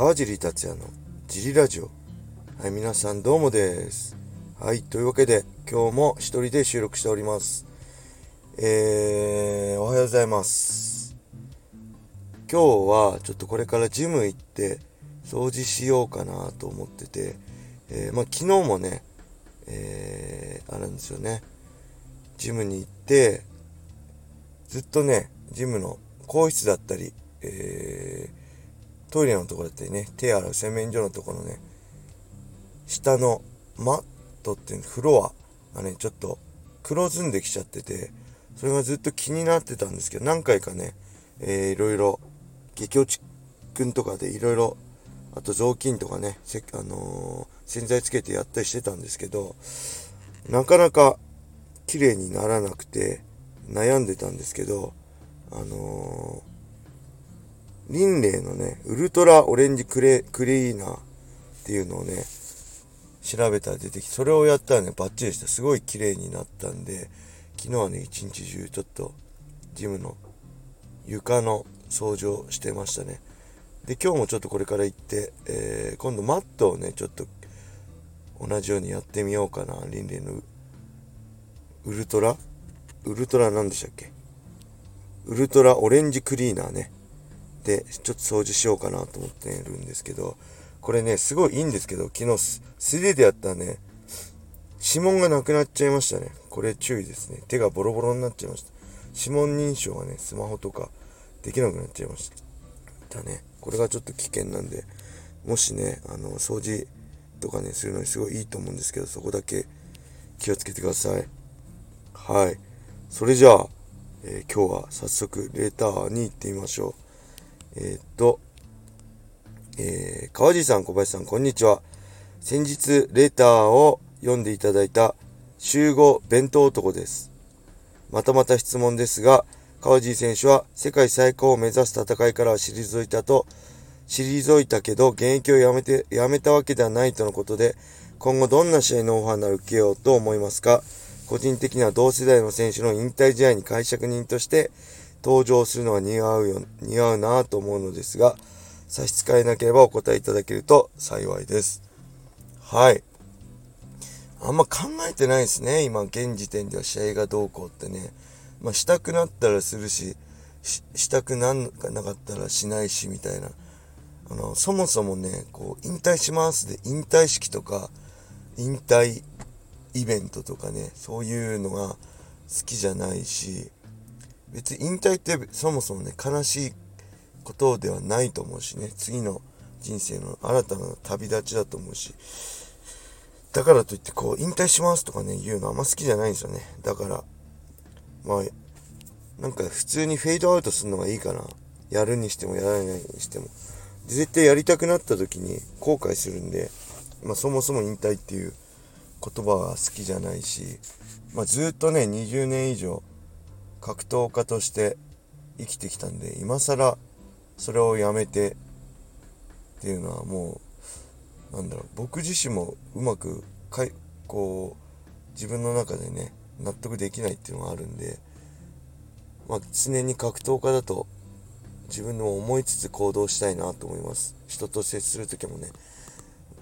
川尻達也のジリラジオ。はい、皆さんどうもです。はい、というわけで今日も一人で収録しております。えー、おはようございます。今日はちょっとこれからジム行って掃除しようかなと思ってて、えー、まあ昨日もね、えー、あるんですよね。ジムに行って、ずっとね、ジムの更衣室だったり、えー、トイレのところだったりね、手洗う洗面所のところね、下のマットっていうフロアがね、ちょっと黒ずんできちゃってて、それがずっと気になってたんですけど、何回かね、えー、いろいろ、激落ちくんとかでいろいろ、あと雑巾とかね、せあのー、洗剤つけてやったりしてたんですけど、なかなか綺麗にならなくて悩んでたんですけど、あのー、リンレイのね、ウルトラオレンジクレクリーナーっていうのをね、調べたら出てきて、それをやったらね、バッチリした。すごい綺麗になったんで、昨日はね、一日中ちょっと、ジムの床の掃除をしてましたね。で、今日もちょっとこれから行って、えー、今度マットをね、ちょっと同じようにやってみようかな。リンレイのウルトラ？ウルトラ何でしたっけ？ウルトラオレンジクリーナーね。で、ちょっと掃除しようかなと思ってるんですけど、これね、すごいいいんですけど、昨日素手でやったね、指紋がなくなっちゃいましたね。これ注意ですね。手がボロボロになっちゃいました。指紋認証がね、スマホとかできなくなっちゃいました。だね。これがちょっと危険なんで、もしね、あの、掃除とかね、するのにすごいいいと思うんですけど、そこだけ気をつけてください。はい。それじゃあ、えー、今日は早速レーターに行ってみましょう。えー、っと、えー、川地さん、小林さん、こんにちは。先日、レターを読んでいただいた集合弁当男です。またまた質問ですが、川地選手は世界最高を目指す戦いからは退いたと、退いたけど、現役をやめて、やめたわけではないとのことで、今後どんな試合のオファーなら受けようと思いますか？個人的には同世代の選手の引退試合に解釈人として登場するのは似合うよ、似合うなと思うのですが、差し支えなければお答えいただけると幸いです。はい。あんま考えてないですね。今、現時点では試合がどうこうってね。まあ、したくなったらするし、ししたくなんかなかったらしないし、みたいな。あの、そもそもね、こう、引退しますで、引退式とか、引退イベントとかね、そういうのが好きじゃないし、別に引退ってそもそもね、悲しいことではないと思うしね、次の人生の新たな旅立ちだと思うし、だからといってこう、引退しますとかね、言うのあんま好きじゃないんですよね。だから、まあ、なんか普通にフェードアウトするのがいいかな。やるにしてもやらないにしても。絶対やりたくなった時に後悔するんで、まあそもそも引退っていう言葉は好きじゃないし、まあずっとね、20年以上格闘家として生きてきたんで、今更それをやめてっていうのはもうなんだろう僕自身もうまくかいこう自分の中でね納得できないっていうのがあるんで、まあ、常に格闘家だと自分でも思いつつ行動したいなと思います。人と接する時もね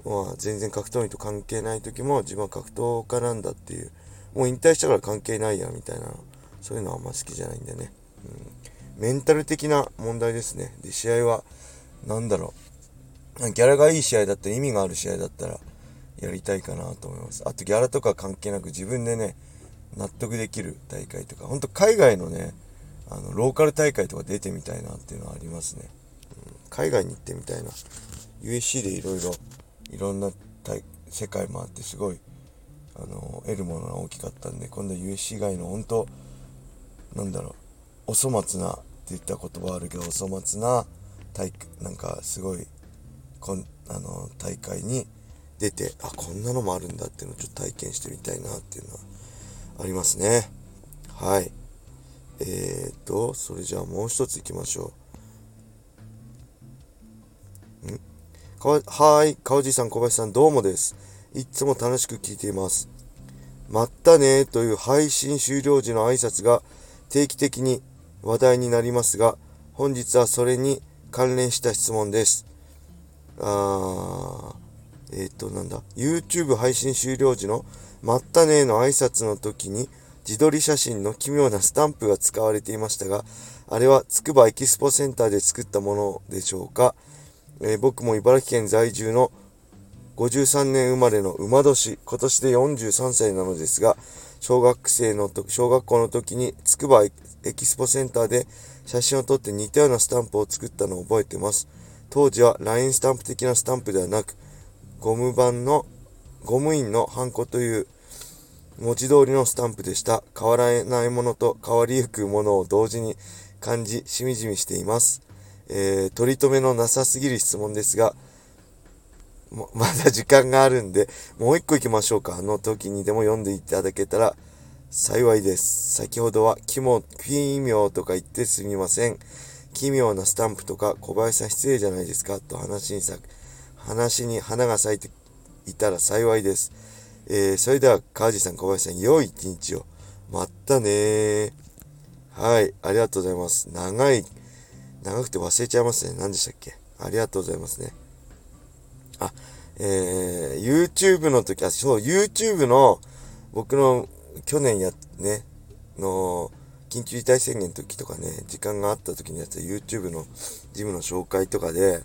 まあ全然格闘技と関係ない時も自分は格闘家なんだっていうもう引退したから関係ないやみたいなそういうのはあんま好きじゃないんでね、うんメンタル的な問題ですね。で、試合は、なんだろう。ギャラがいい試合だったら、意味がある試合だったら、やりたいかなと思います。あと、ギャラとか関係なく自分でね、納得できる大会とか、ほんと海外のね、あの、ローカル大会とか出てみたいなっていうのはありますね。うん、海外に行ってみたいな。USC でいろいろ、いろんな世界もあってすごい、あの、得るものが大きかったんで、今度は USC 以外の本当なんだろう、お粗末なって言った言葉あるけどお粗末な大なんかすごいこんあの大会に出てあこんなのもあるんだっていうのをちょっと体験してみたいなっていうのはありますね。はい。えーとそれじゃあもう一ついきましょう。ん？かはい。川地さん小林さんどうもです。いつも楽しく聞いています。まったねという配信終了時の挨拶が定期的に話題になりますが、本日はそれに関連した質問です。あーえっ、ー、と、なんだ、YouTube 配信終了時のまったねーの挨拶の時に自撮り写真の奇妙なスタンプが使われていましたが、あれはつくばエキスポセンターで作ったものでしょうか。えー、僕も茨城県在住の53年生まれの馬年、今年で43歳なのですが、小学生の時、小学校の時につくばエキスポセンターで写真を撮って似たようなスタンプを作ったのを覚えてます。当時は LINE スタンプ的なスタンプではなく、ゴム版の、ゴム印のハンコという文字通りのスタンプでした。変わらないものと変わりゆくものを同時に感じ、しみじみしています。えー、取り留めのなさすぎる質問ですが、まだ時間があるんで、もう一個行きましょうか。あの時にでも読んでいただけたら幸いです。先ほどは奇も、奇妙とか言ってすみません。奇妙なスタンプとか小林さん失礼じゃないですかと話にさ、話に花が咲いていたら幸いです。えー、それでは川地さん小林さん良い一日を。まったねはい、ありがとうございます。長い、長くて忘れちゃいますね。何でしたっけ？ありがとうございますね。あ、えー、YouTube の時、あ、そう、YouTube の僕の去年や、ね、の、緊急事態宣言の時とかね、時間があった時にやった YouTube のジムの紹介とかで、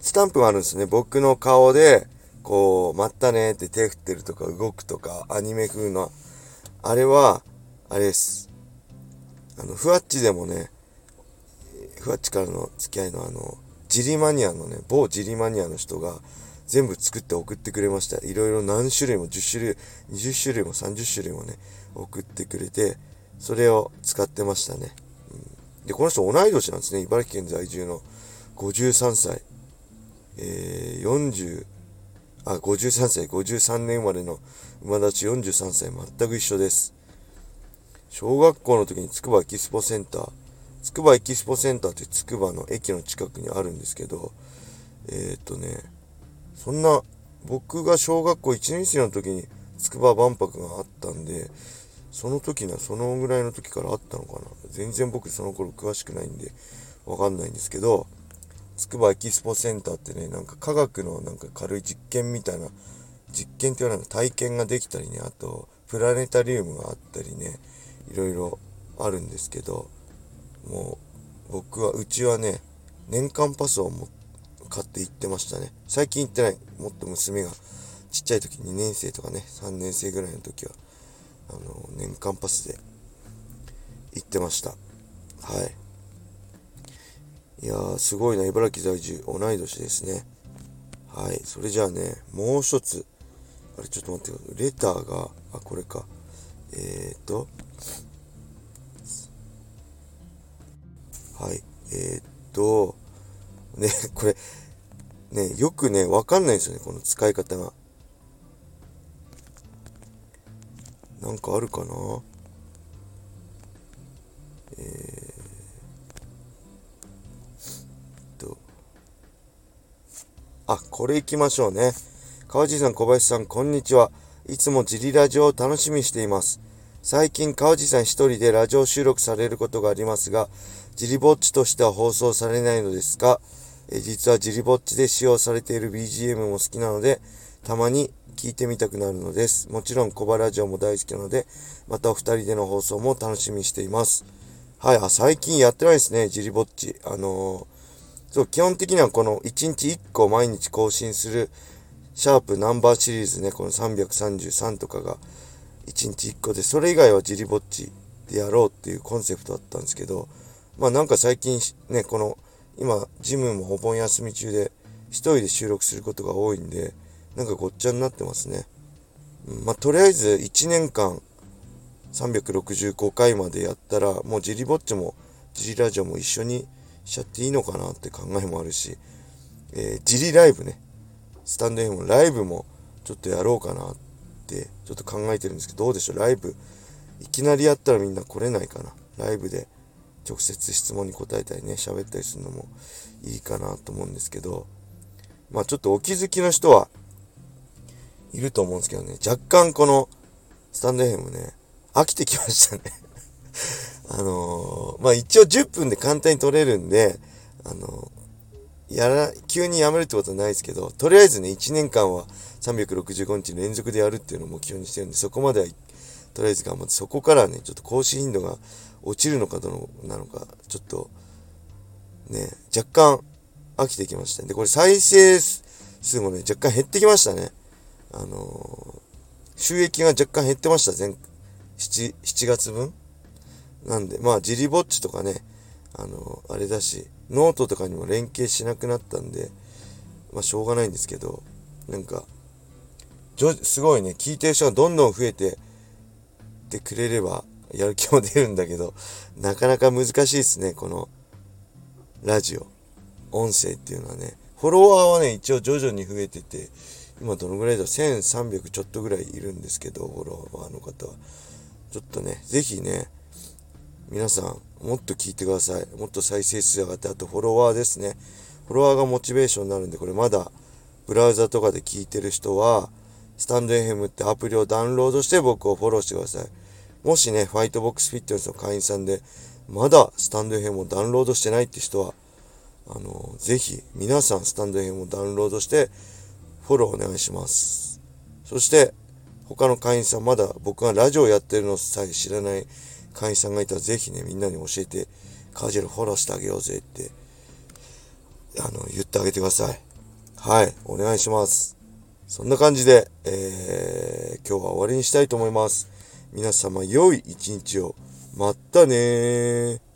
スタンプがあるんですね。僕の顔で、こう、まったねって手振ってるとか動くとか、アニメ風の。あれは、あれです。あの、ふわっちでもね、ふわっちからの付き合いのあの、ジリマニアのね、某ジリマニアの人が、全部作って送ってくれました。いろいろ何種類も10種類、20種類も30種類もね、送ってくれて、それを使ってましたね。うん、で、この人同い年なんですね。茨城県在住の53歳。えー、40、あ、53歳、53年生まれの馬立ち43歳、全く一緒です。小学校の時につくばエキスポセンター、つくばエキスポセンターってつくばの駅の近くにあるんですけど、えー、っとね、そんな、僕が小学校1年生の時に筑波万博があったんで、その時な、そのぐらいの時からあったのかな。全然僕その頃詳しくないんで、わかんないんですけど、筑波エキスポセンターってね、なんか科学のなんか軽い実験みたいな、実験っていうのは体験ができたりね、あと、プラネタリウムがあったりね、いろいろあるんですけど、僕は、うちはね、年間パスを持って、買って行ってましたね。最近行ってない。もっと娘がちっちゃい時2年生とかね、3年生ぐらいの時は、あの、年間パスで行ってました。はい。いやー、すごいな。茨城在住、同い年ですね。はい。それじゃあね、もう一つ。あれ、ちょっと待ってください。レターが、あ、これか。えーと、はい。えーと、ね、これ、ね、よくね、わかんないんですよね、この使い方が。なんかあるかな？えー、と。あ、これ行きましょうね。川地さん、小林さん、こんにちは。いつもジリラジオを楽しみにしています。最近、川地さん一人でラジオ収録されることがありますが、ジリぼっちとしては放送されないのですかえ実はジリぼっちで使用されている BGM も好きなので、たまに聞いてみたくなるのです。もちろん、コバラジオも大好きなので、またお二人での放送も楽しみにしています。はい、あ、最近やってないですね、ジリぼっち。あのー、そう、基本的にはこの1日1個毎日更新する、シャープナンバーシリーズね、この333とかが1日1個で、それ以外はジリぼっちでやろうっていうコンセプトだったんですけど、まあなんか最近ね、この今、ジムもお盆休み中で、一人で収録することが多いんで、なんかごっちゃになってますね。まあ、とりあえず1年間365回までやったら、もうジリぼっちもジリラジオも一緒にしちゃっていいのかなって考えもあるし、えー、ジリライブね、スタンド F ライブもちょっとやろうかなっってちょっと考えてるんですけど、どうでしょう？ライブ、いきなりやったらみんな来れないかな？ライブで直接質問に答えたりね、喋ったりするのもいいかなと思うんですけど、まあちょっとお気づきの人はいると思うんですけどね、若干このスタンド FM ね、飽きてきましたね。あのー、まあ一応10分で簡単に撮れるんで、あの、やら、急にやめるってことはないですけど、とりあえずね、1年間は365日連続でやるっていうのを目標にしてるんで、そこまでは、とりあえず頑張って、そこからね、ちょっと更新頻度が落ちるのかどうなのか、ちょっと、ね、若干飽きてきました。で、これ再生数もね、若干減ってきましたね。あのー、収益が若干減ってました、前、7、7月分なんで、まあ、ジリぼっちとかね、あのー、あれだし、ノートとかにも連携しなくなったんで、まあ、しょうがないんですけど、なんか、すごいね、聞いてる人がどんどん増えてってくれれば、やる気も出るんだけど、なかなか難しいですね、この、ラジオ。音声っていうのはね。フォロワーはね、一応徐々に増えてて、今どのぐらいだ ?1300 ちょっとぐらいいるんですけど、フォロワーの方は。ちょっとね、ぜひね、皆さん、もっと聞いてください。もっと再生数上がって、あとフォロワーですね。フォロワーがモチベーションになるんで、これまだ、ブラウザとかで聞いてる人は、スタンド FM ってアプリをダウンロードして僕をフォローしてください。もしね、ファイトボックスフィットネスの会員さんで、まだスタンド FM をダウンロードしてないって人は、あの、ぜひ、皆さんスタンド FM をダウンロードして、フォローお願いします。そして、他の会員さん、まだ僕がラジオやってるのさえ知らない会員さんがいたら、ぜひね、みんなに教えて、カジュアルフォローしてあげようぜって、あの、言ってあげてください。はい、お願いします。そんな感じで、えー、今日は終わりにしたいと思います。皆様、良い一日を。まったねー。